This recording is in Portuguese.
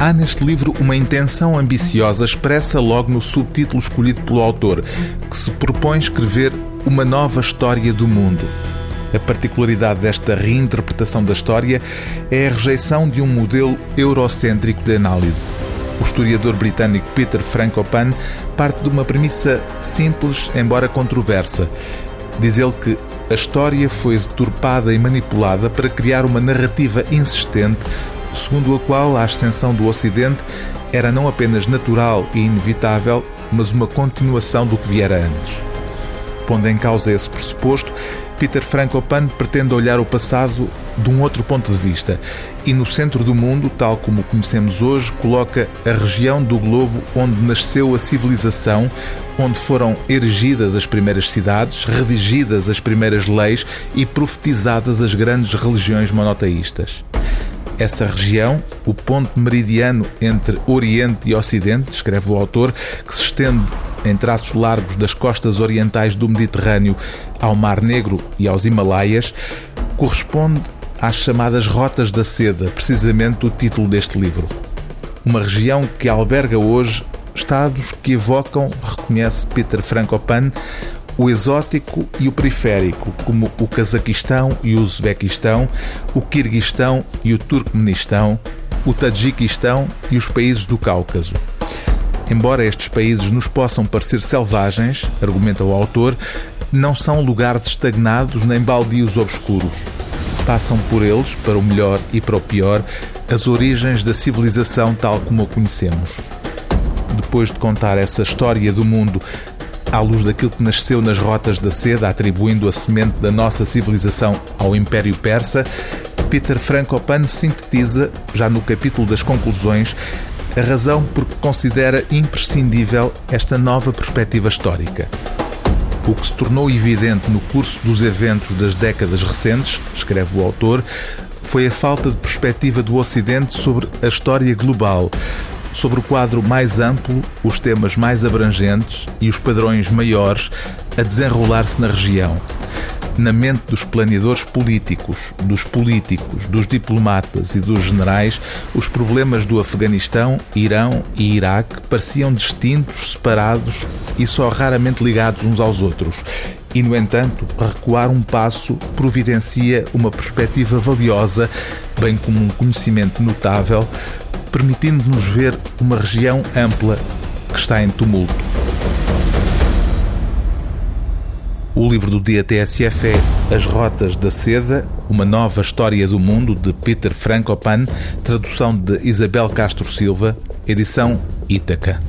Há neste livro uma intenção ambiciosa expressa logo no subtítulo escolhido pelo autor, que se propõe escrever uma nova história do mundo. A particularidade desta reinterpretação da história é a rejeição de um modelo eurocêntrico de análise. O historiador britânico Peter Frankopan parte de uma premissa simples, embora controversa. Diz ele que a história foi deturpada e manipulada para criar uma narrativa insistente segundo a qual a ascensão do Ocidente era não apenas natural e inevitável, mas uma continuação do que viera antes. Pondo em causa esse pressuposto, Peter Frankopan pretende olhar o passado de um outro ponto de vista e no centro do mundo, tal como o conhecemos hoje, coloca a região do globo onde nasceu a civilização, onde foram erigidas as primeiras cidades, redigidas as primeiras leis e profetizadas as grandes religiões monoteístas. Essa região, o ponto meridiano entre Oriente e Ocidente, escreve o autor, que se estende em traços largos das costas orientais do Mediterrâneo ao Mar Negro e aos Himalaias, corresponde às chamadas Rotas da Seda, precisamente o título deste livro. Uma região que alberga hoje estados que evocam, reconhece Peter Frankopan, o exótico e o periférico, como o Cazaquistão e o Uzbequistão, o Quirguistão e o Turcomenistão, o Tajiquistão e os países do Cáucaso. Embora estes países nos possam parecer selvagens, argumenta o autor, não são lugares estagnados nem baldios obscuros. Passam por eles, para o melhor e para o pior, as origens da civilização tal como a conhecemos. Depois de contar essa história do mundo à luz daquilo que nasceu nas rotas da seda, atribuindo a semente da nossa civilização ao Império Persa, Peter Frankopan sintetiza, já no capítulo das conclusões, a razão por que considera imprescindível esta nova perspectiva histórica. O que se tornou evidente no curso dos eventos das décadas recentes, escreve o autor, foi a falta de perspectiva do Ocidente sobre a história global, sobre o quadro mais amplo, os temas mais abrangentes e os padrões maiores a desenrolar-se na região. Na mente dos planeadores políticos, dos políticos, dos diplomatas e dos generais, os problemas do Afeganistão, Irão e Iraque pareciam distintos, separados e só raramente ligados uns aos outros. E, no entanto, recuar um passo providencia uma perspectiva valiosa, bem como um conhecimento notável permitindo-nos ver uma região ampla que está em tumulto. O livro do dia TSF é As Rotas da Seda, uma nova história do mundo, de Peter Frankopan, tradução de Isabel Castro Silva, edição Ítaca.